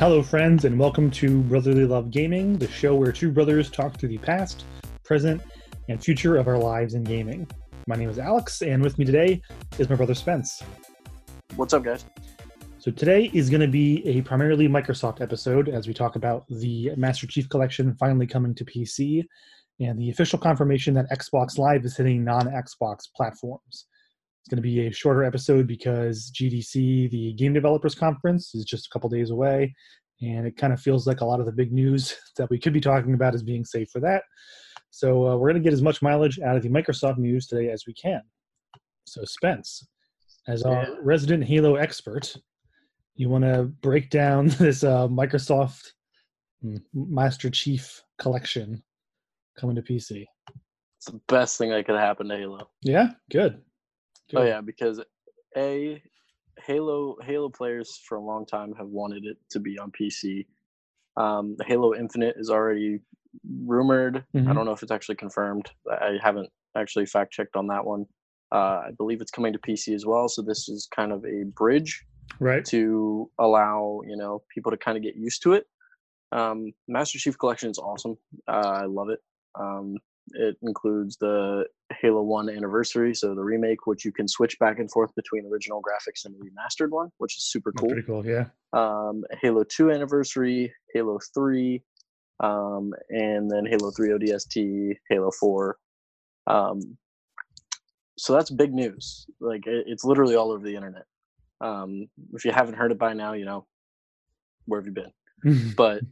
Hello, friends, and welcome to Brotherly Love Gaming, the show where two brothers talk through the past, present, and future of our lives in gaming. My name is Alex, and with me today is my brother Spence. What's up, guys? So, today is going to be a primarily Microsoft episode as we talk about the Master Chief Collection finally coming to PC and the official confirmation that Xbox Live is hitting non Xbox platforms. It's going to be a shorter episode because GDC, the Game Developers Conference, is just a couple days away, and it kind of feels like a lot of the big news that we could be talking about is being saved for that. So uh, we're going to get as much mileage out of the Microsoft news today as we can. So Spence, as our Yeah. resident Halo expert, you want to break down this uh, Microsoft mm, Master Chief collection coming to PC? It's the best thing that could happen to Halo. Yeah, good. Oh yeah, because a Halo Halo players for a long time have wanted it to be on PC. Um, the Halo Infinite is already rumored. Mhm. I don't know if it's actually confirmed. I haven't actually fact checked on that one. Uh, I believe it's coming to PC as well. So this is kind of a bridge Right. to allow you know people to kind of get used to it. Um, Master Chief Collection is awesome. Uh, I love it. Um, it includes the Halo One anniversary, so the remake, which you can switch back and forth between original graphics and the remastered one, which is super cool. Pretty cool. Yeah. Um, Halo Two anniversary, Halo Three, um, and then Halo Three ODST, Halo Four. Um, so that's big news. Like it, it's literally all over the internet. Um, if you haven't heard it by now, you know where have you been? But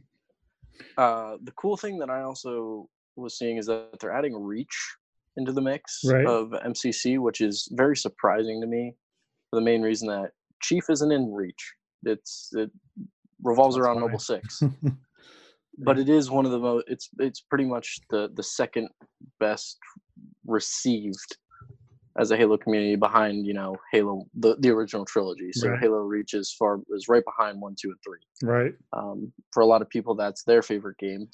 uh, the cool thing that I also was seeing is that they're adding Reach into the mix Right. of MCC, which is very surprising to me. For the main reason that Chief isn't in Reach. It's it revolves That's around fine. Noble Six, but it is one of the most. It's it's pretty much the the second best received as a Halo community behind you know Halo the the original trilogy. So Right. Halo Reach is far is right behind one, two, and three right. um, for a lot of people that's their favorite game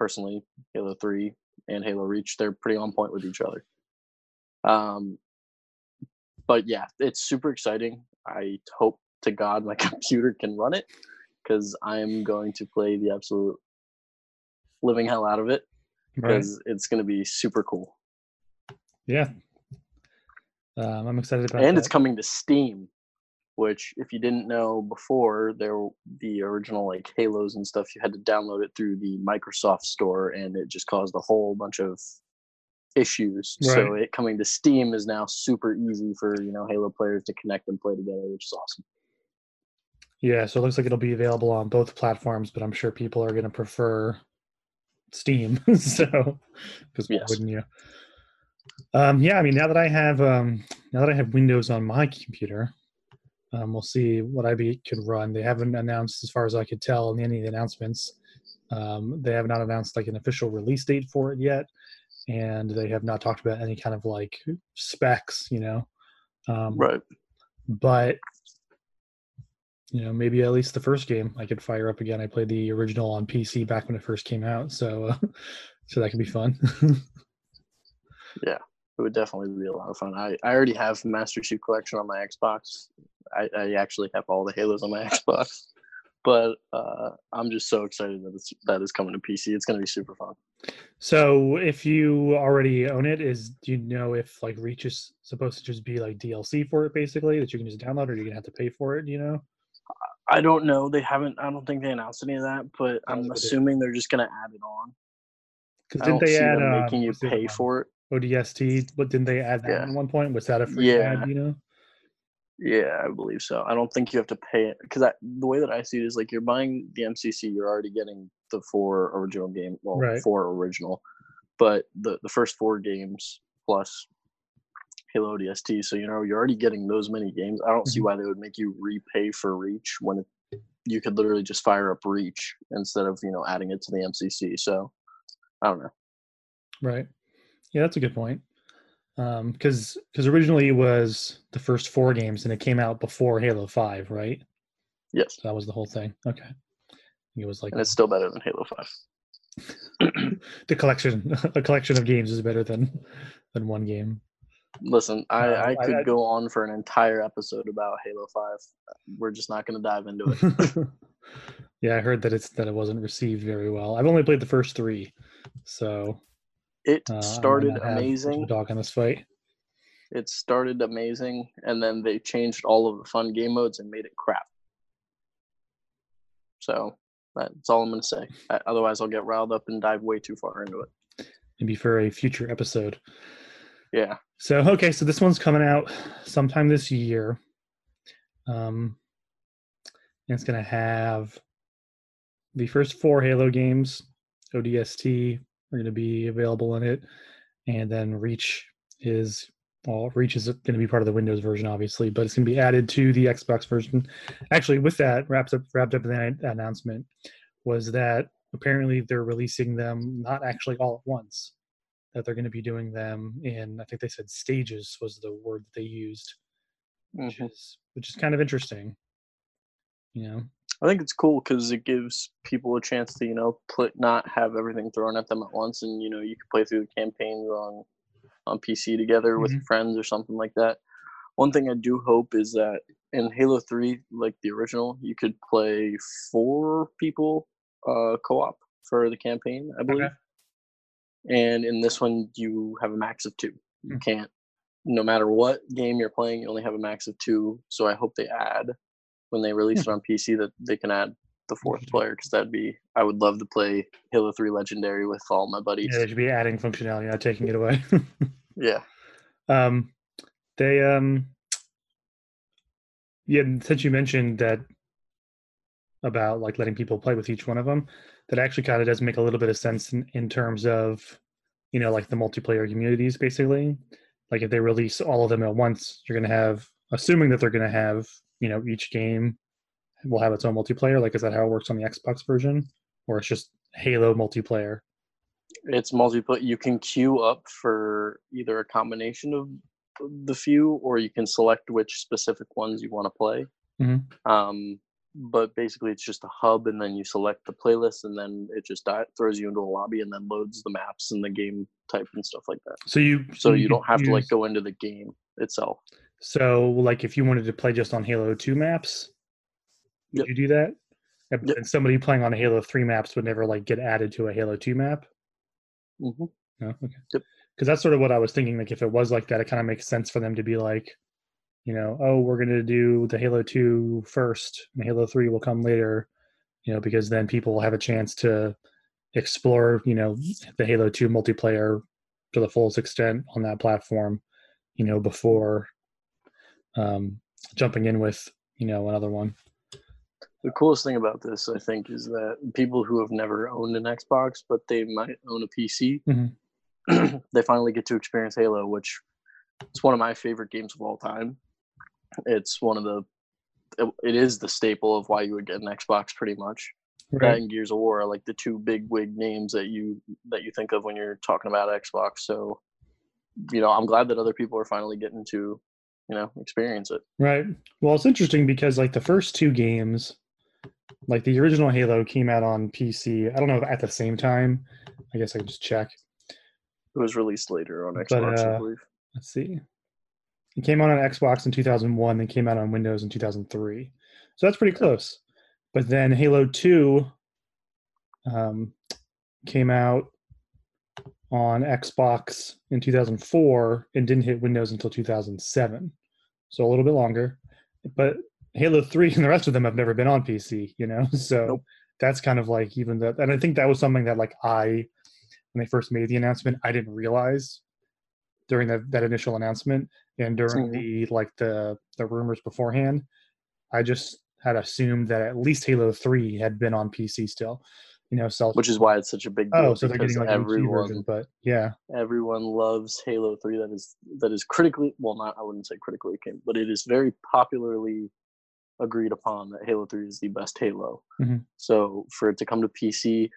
personally halo 3 and halo reach they're pretty on point with each other um, but yeah it's super exciting i hope to god my computer can run it because i'm going to play the absolute living hell out of it Right. because it's going to be super cool Yeah. Um, I'm excited about it. and that. it's coming to steam which if you didn't know before there the original like halos and stuff you had to download it through the microsoft store and it just caused a whole bunch of issues so it coming to steam is now super easy for you know halo players to connect and play together which is awesome Yeah, so it looks like it'll be available on both platforms, but I'm sure people are going to prefer Steam. so, because why Yes. wouldn't you? Um, yeah, I mean, now that I have um, now that I have Windows on my computer, um, we'll see what IB could run. They haven't announced, as far as I could tell, in any of the announcements. Um, they have not announced like an official release date for it yet, and they have not talked about any kind of like specs, you know. Um, right but you know maybe at least the first game i could fire up again i played the original on pc back when it first came out so uh, so that could be fun yeah, it would definitely be a lot of fun i, I already have master chief collection on my xbox I, I actually have all the halos on my xbox but uh, i'm just so excited that it's that is coming to pc it's going to be super fun so if you already own it is do you know if like reach is supposed to just be like dlc for it basically that you can just download or you're gonna have to pay for it you know I don't know. They haven't. I don't think they announced any of that, but I'm think they did. assuming they're just gonna add it on. because didn't they add um, making you what's the other pay one? for it. odst but didn't they add that Yeah. at one point was that a free Yeah. ad you know Yeah, I believe so. I don't think you have to pay it because the way that I see it is like you're buying the MCC, you're already getting the four original game, well, Right. four original, but the the first four games plus Halo ODST. So you know you're already getting those many games. I don't see Mhm. why they would make you repay for Reach when it, you could literally just fire up Reach instead of you know adding it to the MCC. So I don't know. Right. Yeah, that's a good point. Um, because because originally it was the first four games and it came out before Halo Five, right? Yes, So that was the whole thing. Okay. It was like and it's still better than Halo Five. the collection. A collection of games is better than than one game. Listen, I, No, I I- could I- go on for an entire episode about Halo 5. We're just not going to dive into it. Yeah, I heard that it's that it wasn't received very well. I've only played the first three, so It uh, started not have much of a amazing. dog in this fight. It started amazing, and then they changed all of the fun game modes and made it crap. So that's all I'm going to say. Otherwise, I'll get riled up and dive way too far into it. Maybe for a future episode. Yeah. So okay, so this one's coming out sometime this year. Um, and it's gonna have the first four Halo games, ODST, are gonna be available in it, and then Reach is well, Reach is going to be part of the Windows version, obviously, but it's going to be added to the Xbox version. Actually, with that wrapped up wrapped up in that announcement was that apparently they're releasing them not actually all at once that they're going to be doing them in i think they said stages was the word that they used which Mhm. is which is kind of interesting you know I think it's cool because it gives people a chance to, you know, put not have everything thrown at them at once, and you know, you can play through the campaigns on on PC together with friends or something like that. One thing I do hope is that in Halo Three, like the original, you could play four people uh, co-op for the campaign, I believe. Okay. And in this one, you have a max of two. You Hmm. can't, no matter what game you're playing, you only have a max of two. So I hope they add when they release it on PC that they can add the fourth player because that'd be I would love to play Halo 3 Legendary with all my buddies. yeah they should be adding functionality not taking it away Yeah. um they um yeah since you mentioned that about like letting people play with each one of them that actually kind of does make a little bit of sense in, in terms of you know like the multiplayer communities basically like if they release all of them at once you're going to have assuming that they're going to have you know each game will have its own multiplayer like is that how it works on the xbox version or it's just halo multiplayer It's multiplayer. You can queue up for either a combination of the few, or you can select which specific ones you want to play. Mhm. Um, but basically, it's just a hub, and then you select the playlist, and then it just di- throws you into a lobby, and then loads the maps and the game type and stuff like that. so you So you could don't have to like go into the game itself. So, like, if you wanted to play just on Halo 2 maps, Yep. you do that? And Yep. somebody playing on Halo 3 maps would never like get added to a Halo 2 map. hmm No, okay. Yep. Because that's sort of what I was thinking. Like, if it was like that, it kind of makes sense for them to be like, you know, oh, we're gonna do the Halo 2 first, and Halo 3 will come later. You know, because then people will have a chance to explore, you know, the Halo 2 multiplayer to the fullest extent on that platform. You know, before um, jumping in with you know another one. The coolest thing about this, I think, is that people who have never owned an Xbox, but they might own a PC, Mhm. they finally get to experience Halo, which is one of my favorite games of all time. It's one of the, it- is the staple of why you would get an Xbox, pretty much. That Right. and Gears of War are like the two big wig names that you that you think of when you're talking about Xbox. So, you know, I'm glad that other people are finally getting to, you know, experience it. Right. Well, it's interesting because like the first two games, like the original Halo came out on PC. I don't know if at the same time. I guess I can just check. It was released later on But, Xbox, I uh, believe. Let's see. It came out on Xbox in 2001, then came out on Windows in 2003. So that's pretty close. But then Halo 2 um, came out on Xbox in 2004 and didn't hit Windows until 2007. So a little bit longer. But Halo 3 and the rest of them have never been on PC, you know? So Nope. that's kind of like even that. And I think that was something that like I, when they first made the announcement, I didn't realize during that, that initial announcement and during the like the the rumors beforehand i just had assumed that at least halo 3 had been on pc still you know so which is why it's such a big deal. oh so they're getting like everyone, version but yeah everyone loves Halo Three. That is that is critically well, not I wouldn't say critically acclaimed, but it is very popularly agreed upon that Halo Three is the best Halo. Mhm. So for it to come to PC,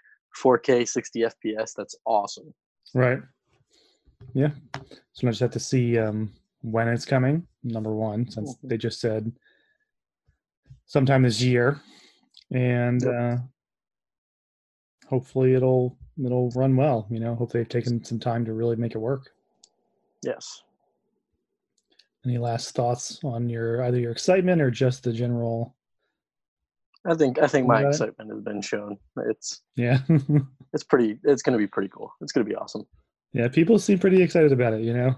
4K, 60 FPS, that's awesome. right yeah so i just have to see um when it's coming number one since Mhm. they just said sometime this year and Yep. uh hopefully it'll it'll run well you know hopefully they've taken some time to really make it work Yes. Any last thoughts on your either your excitement or just the general? I think I think my excitement has been shown. It's Yeah. it's pretty. It's going to be pretty cool. It's going to be awesome. yeah, people seem pretty excited about it, you know?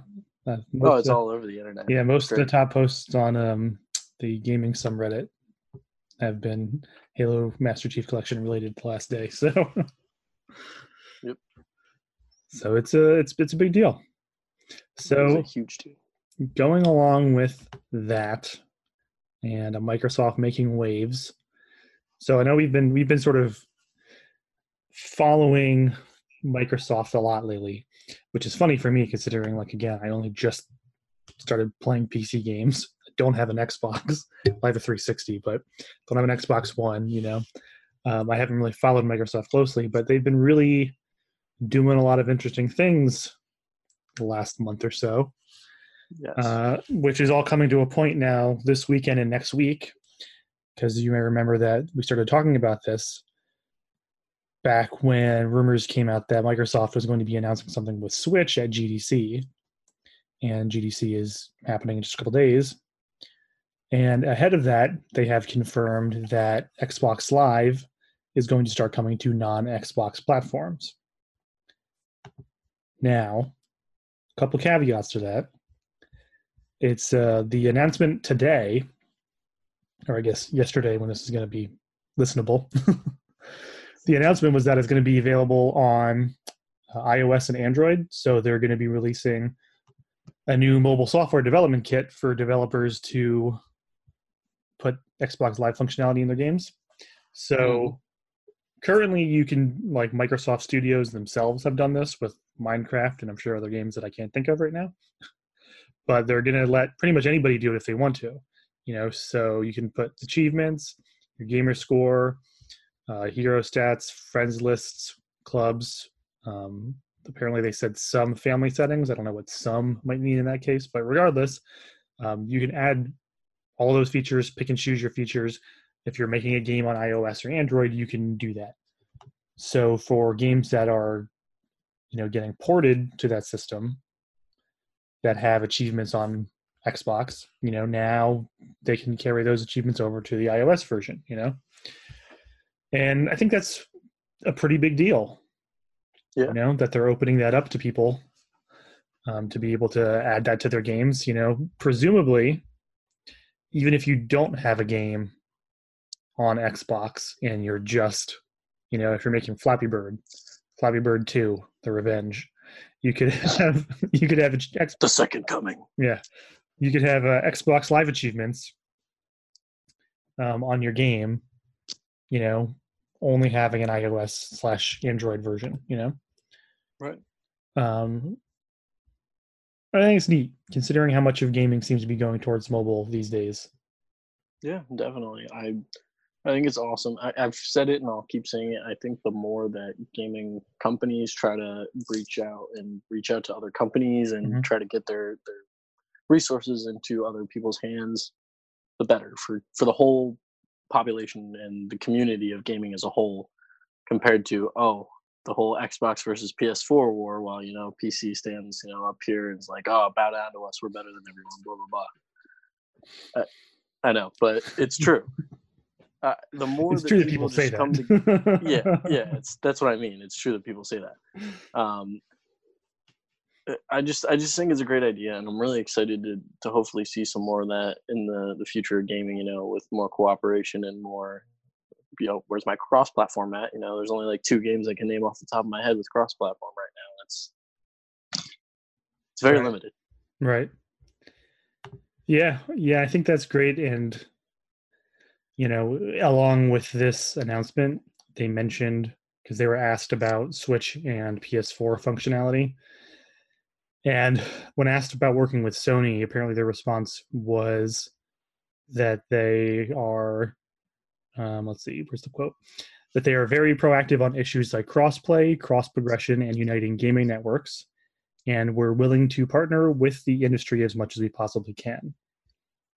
Uh, Oh, it's of- all over the internet. Yeah, most of the top posts on um, the gaming subreddit have been Halo Master Chief Collection related the last day. So, Yep. so it's a it's it's a big deal. So a huge deal. going along with that, and a Microsoft making waves. So I know we've been we've been sort of following Microsoft a lot lately, which is funny for me considering like again I only just started playing PC games. Don't have an Xbox. I have a 360, but don't have an Xbox One. You know, um, I haven't really followed Microsoft closely, but they've been really doing a lot of interesting things the last month or so Yes. uh, which is all coming to a point now this weekend and next week. Because you may remember that we started talking about this back when rumors came out that Microsoft was going to be announcing something with Switch at GDC, and GDC is happening in just a couple days. And ahead of that, they have confirmed that Xbox Live is going to start coming to non Xbox platforms. Now, a couple caveats to that it's uh, the announcement today, or I guess yesterday when this is going to be listenable. the announcement was that it's going to be available on uh, iOS and Android. So they're going to be releasing a new mobile software development kit for developers to put Xbox Live functionality in their games. So Mhm. currently, you can like Microsoft Studios themselves have done this with Minecraft, and I'm sure other games that I can't think of right now but they're going to let pretty much anybody do it if they want to you know so you can put achievements your gamer score uh, hero stats friends lists clubs um, apparently they said some family settings i don't know what some might mean in that case but regardless um, you can add all those features pick and choose your features if you're making a game on ios or android you can do that so for games that are you know getting ported to that system that have achievements on Xbox, you know, now they can carry those achievements over to the iOS version, you know. And I think that's a pretty big deal. Yeah. You know, that they're opening that up to people um, to be able to add that to their games, you know, presumably even if you don't have a game on Xbox and you're just, you know, if you're making Flappy Bird, Flappy Bird 2, The Revenge, you could have you could have a X the second coming. yeah, you could have uh, Xbox Live achievements um, on your game. You know, only having an iOS slash Android version. You know, Right. um, I think it's neat considering how much of gaming seems to be going towards mobile these days. Yeah, definitely. I I think it's awesome. I, I've said it and I'll keep saying it. I think the more that gaming companies try to reach out and reach out to other companies and Mhm. try to get their their resources into other people's hands, the better for for the whole population and the community of gaming as a whole. Compared to oh, the whole Xbox versus PS4 war, while you know PC stands you know up here and is like oh bow down to us, we're better than everyone, blah blah blah. Uh, I know, but it's true. Uh, the more It's that true that people say just come to- yeah, yeah, it's that's what I mean. It's true that people say that. Um, uh, I just I just think it's a great idea, and I'm really excited to to hopefully see some more of that in the the future of gaming. You know, with more cooperation and more. You know, where's my cross-platform at? You know, there's only like two games I can name off the top of my head with cross-platform right now. It's it's very Right. limited. Right. Yeah, yeah, I think that's great. And, you know, along with this announcement, they mentioned because they were asked about Switch and PS4 functionality. And when asked about working with Sony, apparently their response was that they are, um, let's see, where's the quote? That they are very proactive on issues like crossplay, cross progression, and uniting gaming networks and we're willing to partner with the industry as much as we possibly can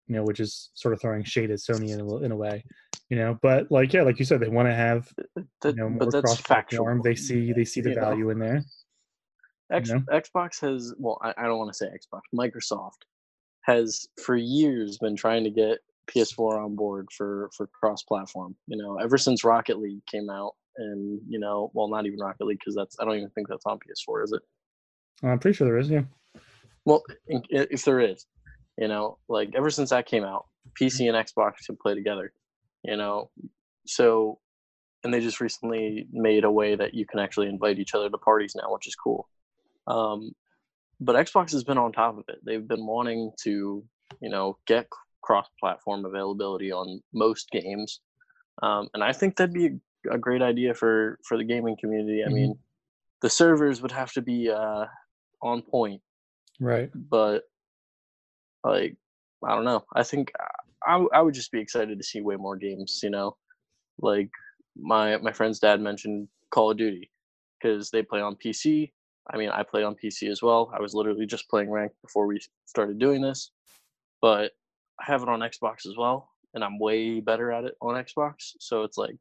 you know which is sort of throwing shade at sony in a, in a way you know but like yeah like you said they want to have That, you know more but that's cross platform they see they see the you know? value in there X, know? Xbox has well, I, I don't want to say Xbox. Microsoft has for years been trying to get PS4 on board for for cross platform. You know, ever since Rocket League came out, and you know, well, not even Rocket League because that's I don't even think that's on PS4, is it? I'm pretty sure there is. Yeah. Well, if there is, you know, like ever since that came out, PC and Xbox can play together. You know, so and they just recently made a way that you can actually invite each other to parties now, which is cool. Um, but Xbox has been on top of it. They've been wanting to, you know, get cross-platform availability on most games, um, and I think that'd be a, a, great idea for for the gaming community. I mm-hmm. mean, the servers would have to be uh, on point, right? But like, I don't know. I think I, I would just be excited to see way more games. You know, like my my friend's dad mentioned Call of Duty because they play on PC. I mean, I play on PC as well. I was literally just playing ranked before we started doing this, but I have it on Xbox as well, and I'm way better at it on Xbox. So it's like,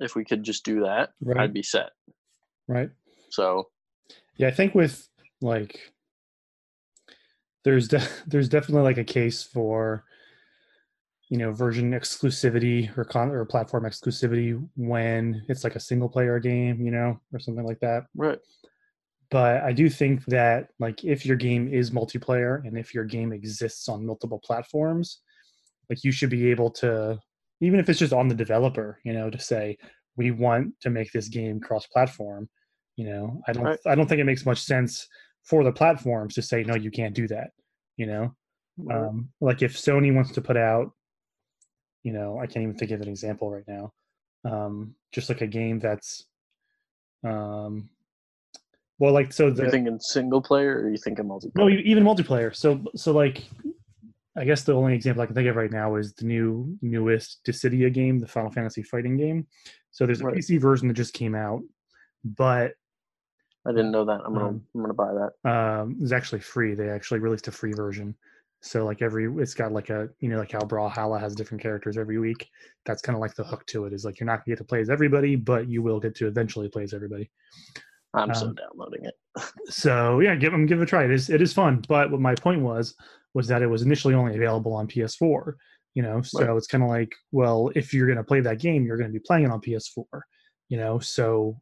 if we could just do that, right. I'd be set. Right. So, yeah, I think with like, there's de- there's definitely like a case for you know version exclusivity or con or platform exclusivity when it's like a single player game you know or something like that right but i do think that like if your game is multiplayer and if your game exists on multiple platforms like you should be able to even if it's just on the developer you know to say we want to make this game cross platform you know i don't right. i don't think it makes much sense for the platforms to say no you can't do that you know right. um, like if sony wants to put out you know i can't even think of an example right now um just like a game that's um well like so the, you're thinking single player or you thinking multiplayer? No even multiplayer. So so like i guess the only example i can think of right now is the new newest Dissidia game the final fantasy fighting game. So there's a right. pc version that just came out but i didn't know that. I'm gonna um, i'm gonna buy that. um it's actually free. They actually released a free version. So like every it's got like a you know like how Brawlhalla has different characters every week. That's kind of like the hook to it is like you're not gonna get to play as everybody, but you will get to eventually play as everybody. I'm um, so downloading it. so yeah, give them give it a try. It is it is fun. But what my point was was that it was initially only available on PS4. You know, so right. it's kind of like, well, if you're gonna play that game, you're gonna be playing it on PS4. You know, so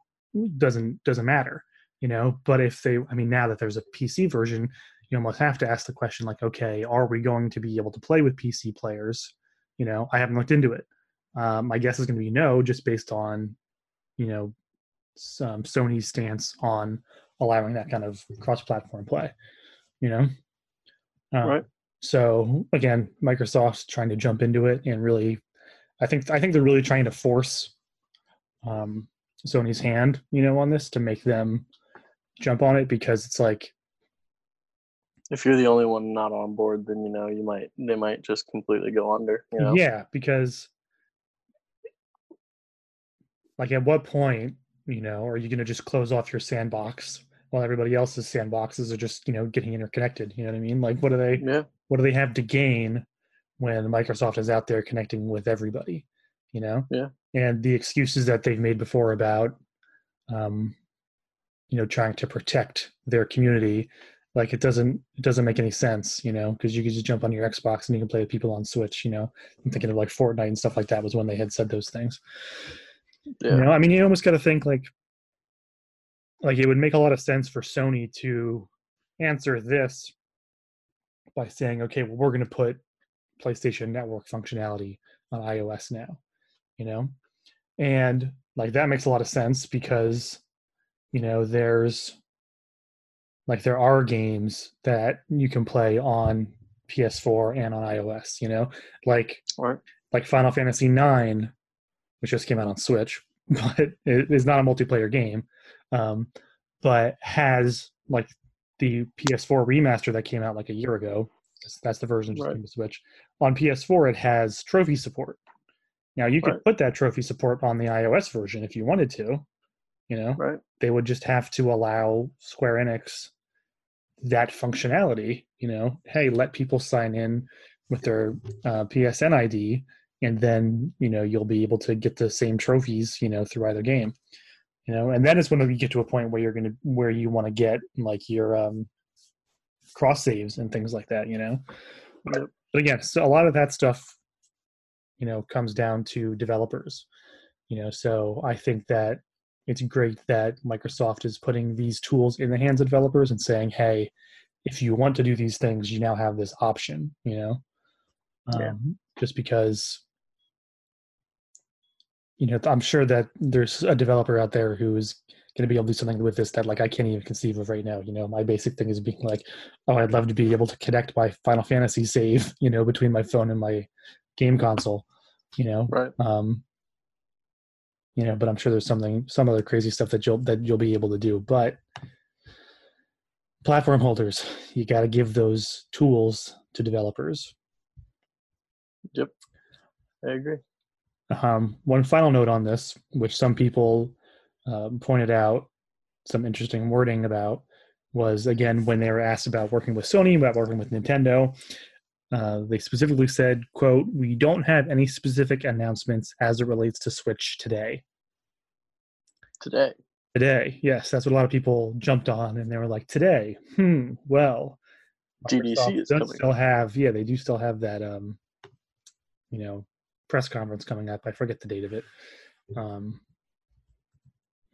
doesn't doesn't matter. You know, but if they, I mean, now that there's a PC version, you almost have to ask the question like okay are we going to be able to play with pc players you know i haven't looked into it um, my guess is going to be no just based on you know some sony's stance on allowing that kind of cross-platform play you know um, right so again microsoft's trying to jump into it and really i think i think they're really trying to force um, sony's hand you know on this to make them jump on it because it's like if you're the only one not on board, then you know you might they might just completely go under. You know? Yeah, because like at what point, you know, are you going to just close off your sandbox while everybody else's sandboxes are just you know getting interconnected? You know what I mean? Like, what do they? Yeah. What do they have to gain when Microsoft is out there connecting with everybody? You know. Yeah. And the excuses that they've made before about, um, you know, trying to protect their community like it doesn't it doesn't make any sense you know because you can just jump on your xbox and you can play with people on switch you know i'm thinking of like fortnite and stuff like that was when they had said those things yeah. you know i mean you almost got to think like like it would make a lot of sense for sony to answer this by saying okay well we're going to put playstation network functionality on ios now you know and like that makes a lot of sense because you know there's like there are games that you can play on PS4 and on iOS, you know, like right. like Final Fantasy IX, which just came out on Switch, but it is not a multiplayer game, um, but has like the PS4 remaster that came out like a year ago. That's the version just right. came to Switch. On PS4, it has trophy support. Now you could right. put that trophy support on the iOS version if you wanted to. You know, right. they would just have to allow Square Enix that functionality you know hey let people sign in with their uh, psn id and then you know you'll be able to get the same trophies you know through either game you know and then it's when you get to a point where you're gonna where you want to get like your um cross saves and things like that you know? But, again so a lot of that stuff you know comes down to developers you know? So i think that it's great that microsoft is putting these tools in the hands of developers and saying hey if you want to do these things you now have this option you know? Yeah. um, just because you know i'm sure that there's a developer out there who is going to be able to do something with this that like i can't even conceive of right now you know my basic thing is being like oh i'd love to be able to connect my final fantasy save you know between my phone and my game console you know Right. um you know but i'm sure there's something some other crazy stuff that you'll that you'll be able to do but platform holders you got to give those tools to developers Yep. I agree. Um, one final note on this which some people um, pointed out some interesting wording about was again when they were asked about working with sony about working with nintendo uh, they specifically said quote we don't have any specific announcements as it relates to switch today. Today. Today, yes, that's what a lot of people jumped on, and they were like, "Today, hmm, well, GDC Microsoft is still have, yeah, they do still have that, um, you know, press conference coming up. I forget the date of it. Um,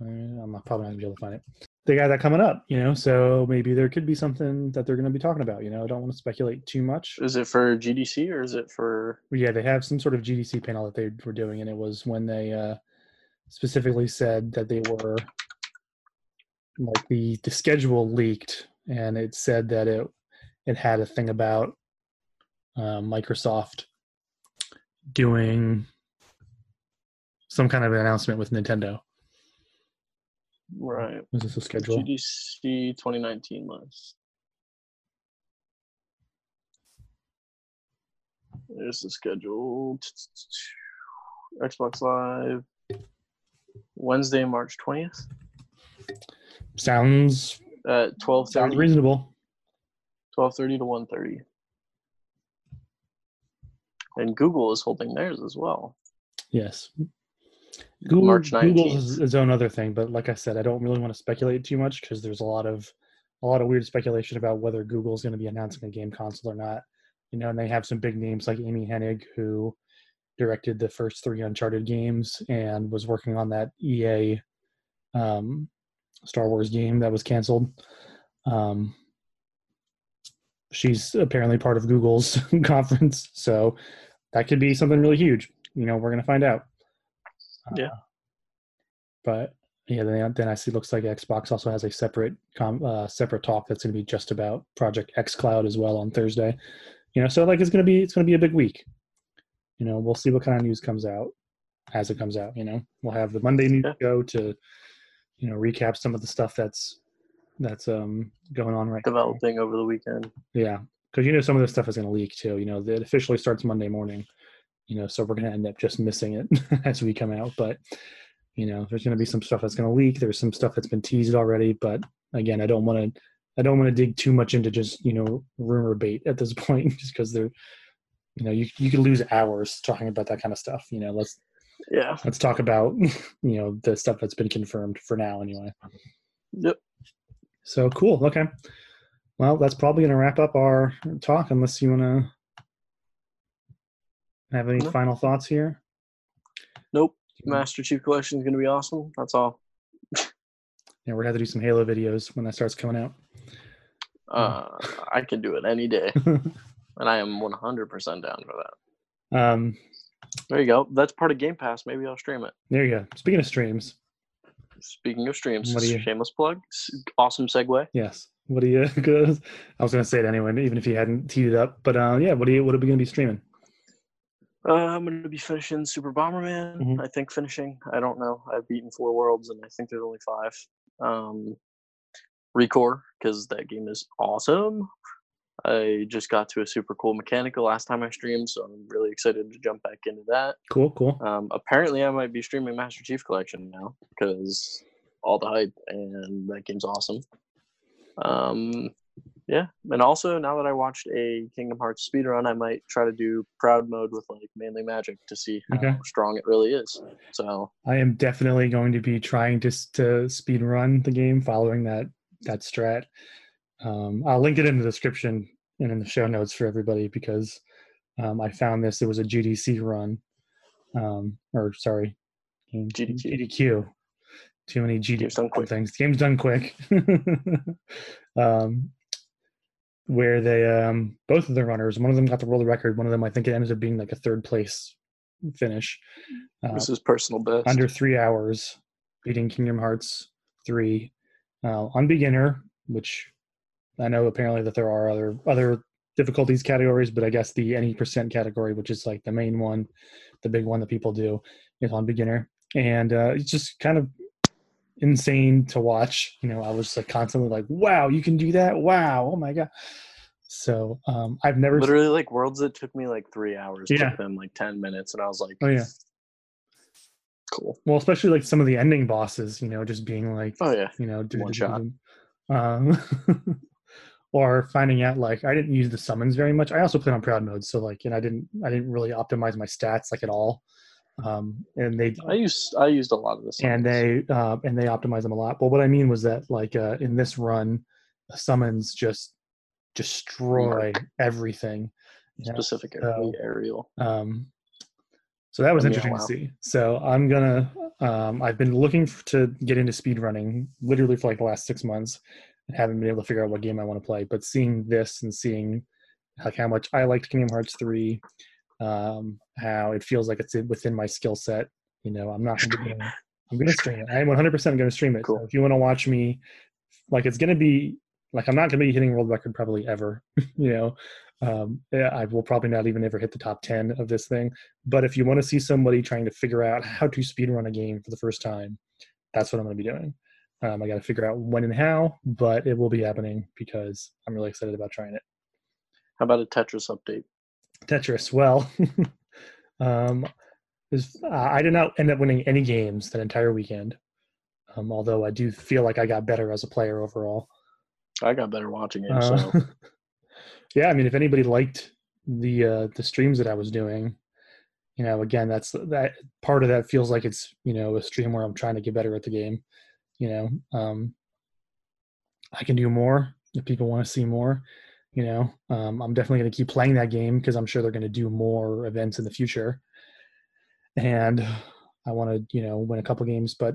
eh, I'm not, probably not gonna be able to find it. They got that coming up, you know, so maybe there could be something that they're going to be talking about. You know, I don't want to speculate too much. Is it for GDC or is it for yeah, they have some sort of GDC panel that they were doing, and it was when they uh, specifically said that they were like the the schedule leaked, and it said that it it had a thing about uh, Microsoft doing some kind of an announcement with Nintendo. right Was this a schedule? GDC 2019 list? There's the schedule. Xbox Live. Wednesday, March 20th Sounds at sounds reasonable. 12:30 to 1:30. And Google is holding theirs as well. Yes. Google, March Google's 19th. is its own other thing, but like I said, I don't really want to speculate too much because there's a lot of a lot of weird speculation about whether Google's going to be announcing a game console or not. You know, and they have some big names like Amy Hennig, who directed the first three Uncharted games and was working on that EA um, Star Wars game that was canceled. Um, she's apparently part of Google's conference, so that could be something really huge. You know, we're gonna find out. Yeah. Uh, but yeah, then, then I see. Looks like Xbox also has a separate com, uh, separate talk that's gonna be just about Project xCloud as well on Thursday. You know, so like it's gonna be it's gonna be a big week. You know, we'll see what kind of news comes out as it comes out. You know, we'll have the Monday news Yeah. go to, you know, recap some of the stuff that's that's um going on right now. Developing over the weekend. Yeah, because you know some of this stuff is going to leak too. You know, it officially starts Monday morning. You know, so we're going to end up just missing it as we come out. But you know, there's going to be some stuff that's going to leak. There's some stuff that's been teased already. But again, I don't want to. I don't want to dig too much into just you know rumor bait at this point, just because they're, you know, you you could lose hours talking about that kind of stuff. You know, let's Yeah. let's talk about you know the stuff that's been confirmed for now anyway. Yep. So cool. Okay. Well, that's probably going to wrap up our talk, unless you want to have any No. final thoughts here. Nope. Master Chief Collection is going to be awesome. That's all. Yeah, we're going to have to do some Halo videos when that starts coming out. Uh, I can do it any day, and I am 100% down for that. um, There you go. That's part of Game Pass. Maybe I'll stream it. there you go. Speaking of streams, Speaking of streams, What do you- shameless plug. Awesome segue. yes. What do you? Cause I was going to say it anyway, even if you hadn't teed it up. But uh, yeah, what do you? What are we going to be streaming? Uh, I'm going to be finishing Super Bomberman. Mhm. I think finishing. I don't know. I've beaten four worlds, and I think there's only five. Um, Recore, because that game is awesome. I just got to a super cool mechanical last time I streamed, so I'm really excited to jump back into that. Cool, cool. Um, apparently, I might be streaming Master Chief Collection now because all the hype and that game's awesome. Um, yeah, and also now that I watched a Kingdom Hearts speedrun, I might try to do Proud mode with like mainly Magic to see how Okay. strong it really is. So I am definitely going to be trying to to speed run the game following that that strat. Um, I'll link it in the description and in the show notes for everybody because um, I found this. It was a GDC run, um, or sorry, GDQ. GDQ. Too many GDQ quick. things. Games Done Quick. um, where they um, both of the runners, one of them got the world record. One of them, I think, it ended up being like a third place finish. Uh, This is personal best. under three hours, beating Kingdom Hearts three uh, on beginner, which I know apparently that there are other other difficulties categories, but I guess the any percent category, which is like the main one, the big one that people do, is on beginner, and uh, it's just kind of insane to watch. You know, I was like constantly like, "Wow, you can do that! Wow, oh my god!" So um, I've never Literally, like worlds that took me like three hours Yeah. took them like ten minutes, and I was like, Oh yeah. cool. Well, especially like some of the ending bosses, you know, just being like, Oh yeah, you know, do- One shot. Um, or finding out like I didn't use the summons very much. I also played on proud mode, so like, and I didn't, I didn't really optimize my stats like at all. Um, and they I used I used a lot of this. and they uh, and they optimize them a lot. But what I mean was that like uh, in this run, the summons just destroy everything. you know? specific so- aerial. Um, so that was interesting wow. to see. So I'm gonna. Um, I've been looking to get into speed running literally for like the last six months, haven't been able to figure out what game I want to play. But seeing this and seeing like how much I liked Kingdom Hearts three, um, how it feels like it's within my skill set. You know, I'm not. Gonna be I'm gonna stream it. I am 100 percent gonna stream it. So if you want to watch me, like it's gonna be like I'm not gonna be hitting world record probably ever. you know, um, I will probably not even ever hit the top 10 of this thing. But if you want to see somebody trying to figure out how to speedrun a game for the first time, that's what I'm going to be doing. Um, I got to figure out when and how, but it will be happening because I'm really excited about trying it. How about a Tetris update? Tetris, well, um, is, uh, I did not end up winning any games that entire weekend. Um, although I do feel like I got better as a player overall. I got better watching it. Uh, so yeah, I mean, if anybody liked the uh, the streams that I was doing, you know, again, that's that part of that feels like it's you know a stream where I'm trying to get better at the game. You know, um, I can do more if people want to see more. You know, um, I'm definitely going to keep playing that game because I'm sure they're going to do more events in the future, and I want to you know win a couple games. But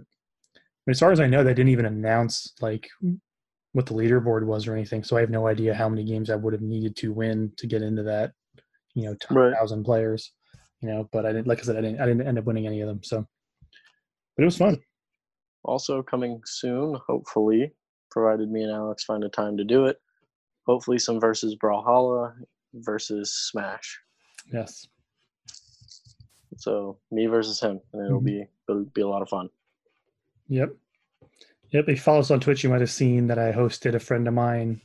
as far as I know, they didn't even announce like what the leaderboard was or anything. So I have no idea how many games I would have needed to win to get into that, you know, top Right. thousand players. You know, but I didn't like I said, I didn't I didn't end up winning any of them. So but it was fun. Also coming soon, hopefully, provided me and Alex find a time to do it. Hopefully, some versus Brawlhalla versus Smash. Yes. So me versus him, and it'll Mhm. be it'll be a lot of fun. Yep. Yep. If you follow us on Twitch, you might have seen that I hosted a friend of mine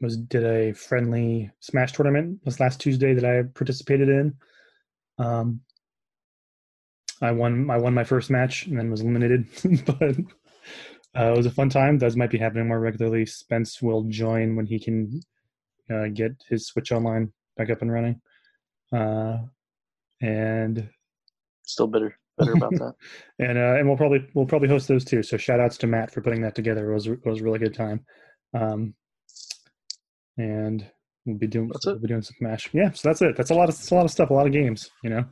was did a friendly Smash tournament this last Tuesday that I participated in. Um, I won. I won my first match and then was eliminated, but uh, it was a fun time. Those might be happening more regularly. Spence will join when he can uh, get his Switch online back up and running. Uh, and Still bitter bitter about that. and uh, and we'll probably we'll probably host those too. So shout outs to Matt for putting that together. It was it was a really good time. Um, and we'll be doing we'll be doing some Smash. Yeah, so that's it. That's a lot of that's a lot of stuff. A lot of games. You know,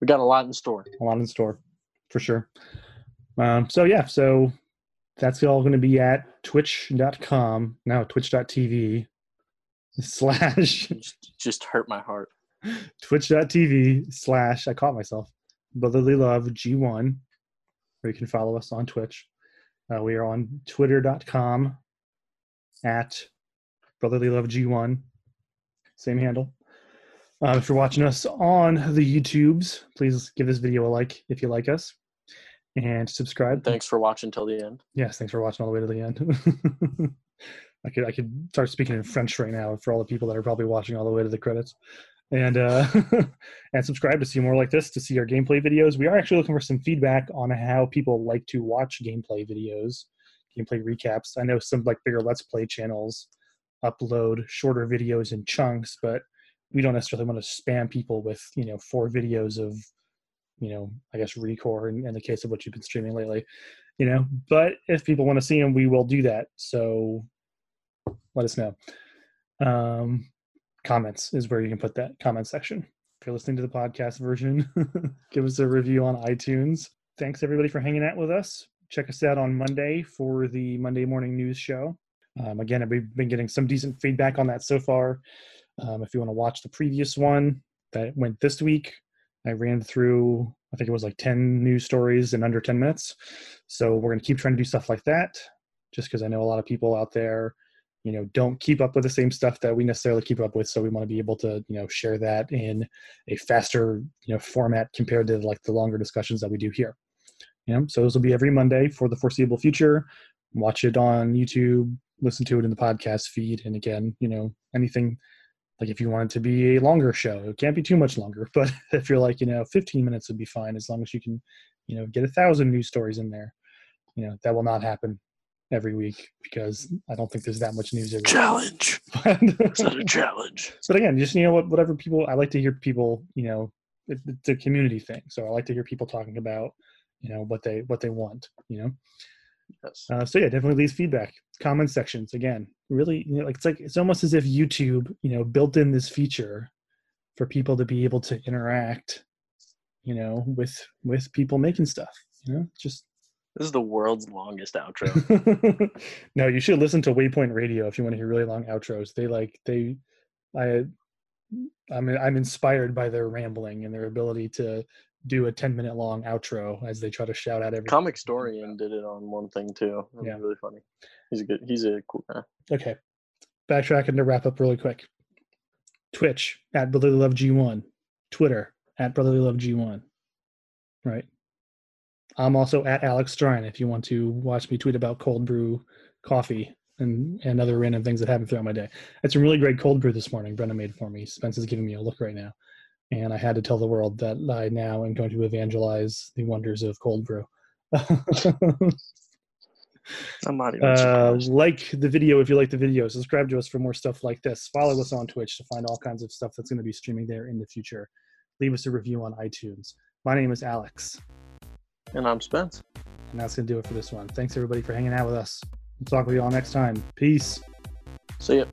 We got a lot in store. a lot in store for sure. Um, so yeah, so that's all going to be at twitch.com now twitch.tv slash Just, hurt my heart. twitch.tv slash I caught myself brotherly love G1 where you can follow us on Twitch. Uh, we are on twitter.com at brotherly love G1 same handle. Uh, if you're watching us on the YouTubes, please give this video a like if you like us and subscribe. Thanks for watching till the end. Yes, thanks for watching all the way to the end. I could I could start speaking in French right now for all the people that are probably watching all the way to the credits. And uh, and subscribe to see more like this, to see our gameplay videos. We are actually looking for some feedback on how people like to watch gameplay videos, gameplay recaps. I know some like bigger Let's Play channels upload shorter videos in chunks, but we don't necessarily want to spam people with you know four videos of you know I guess recore in, in the case of what you've been streaming lately you know but if people want to see them we will do that so let us know um comments is where you can put that comment section if you're listening to the podcast version, give us a review on iTunes. Thanks everybody for hanging out with us. Check us out on Monday for the Monday morning news show. Um, again, we've been getting some decent feedback on that so far. Um, if you want to watch the previous one that went this week, I ran through, I think it was like 10 news stories in under 10 minutes. So we're going to keep trying to do stuff like that just because I know a lot of people out there, you know, don't keep up with the same stuff that we necessarily keep up with. So we want to be able to, you know, share that in a faster, you know, format compared to like the longer discussions that we do here. You know, so those will be every Monday for the foreseeable future. Watch it on YouTube, listen to it in the podcast feed. And again, you know, anything like if you want it to be a longer show, it can't be too much longer. But if you're like, you know, 15 minutes would be fine as long as you can, you know, get a thousand news stories in there. You know, that will not happen every week because I don't think there's that much news every challenge. It's not a challenge. But again, just you know what, whatever people I like to hear people, you know, it, it's a community thing. So I like to hear people talking about, you know, what they what they want, you know. Yes. Uh, so yeah, definitely leave feedback. Comment sections again. Really, you know, like it's like it's almost as if YouTube, you know, built in this feature for people to be able to interact, you know, with with people making stuff. You know, just This is the world's longest outro. no, you should listen to Waypoint Radio if you want to hear really long outros. They like they, I, I'm I'm inspired by their rambling and their ability to do a 10 minute long outro as they try to shout out every Comic story and did it on one thing too. Was Yeah. really funny. He's a good. He's a cool guy. Okay. Backtracking to wrap up really quick. Twitch at Brotherly Love G1. Twitter at Brotherly Love G1. Right. I'm also at Alex Strine if you want to watch me tweet about cold brew coffee and, and other random things that happen throughout my day. I had some really great cold brew this morning. Brenda made for me. Spence is giving me a look right now. And I had to tell the world that I now am going to evangelize the wonders of cold brew. I'm not even Uh, like the video if you like the video. Subscribe to us for more stuff like this. Follow us on Twitch to find all kinds of stuff that's going to be streaming there in the future. Leave us a review on iTunes. My name is Alex, And I'm Spence. and that's going to do it for this one. Thanks everybody for hanging out with us. We'll talk with you all next time. Peace. See ya.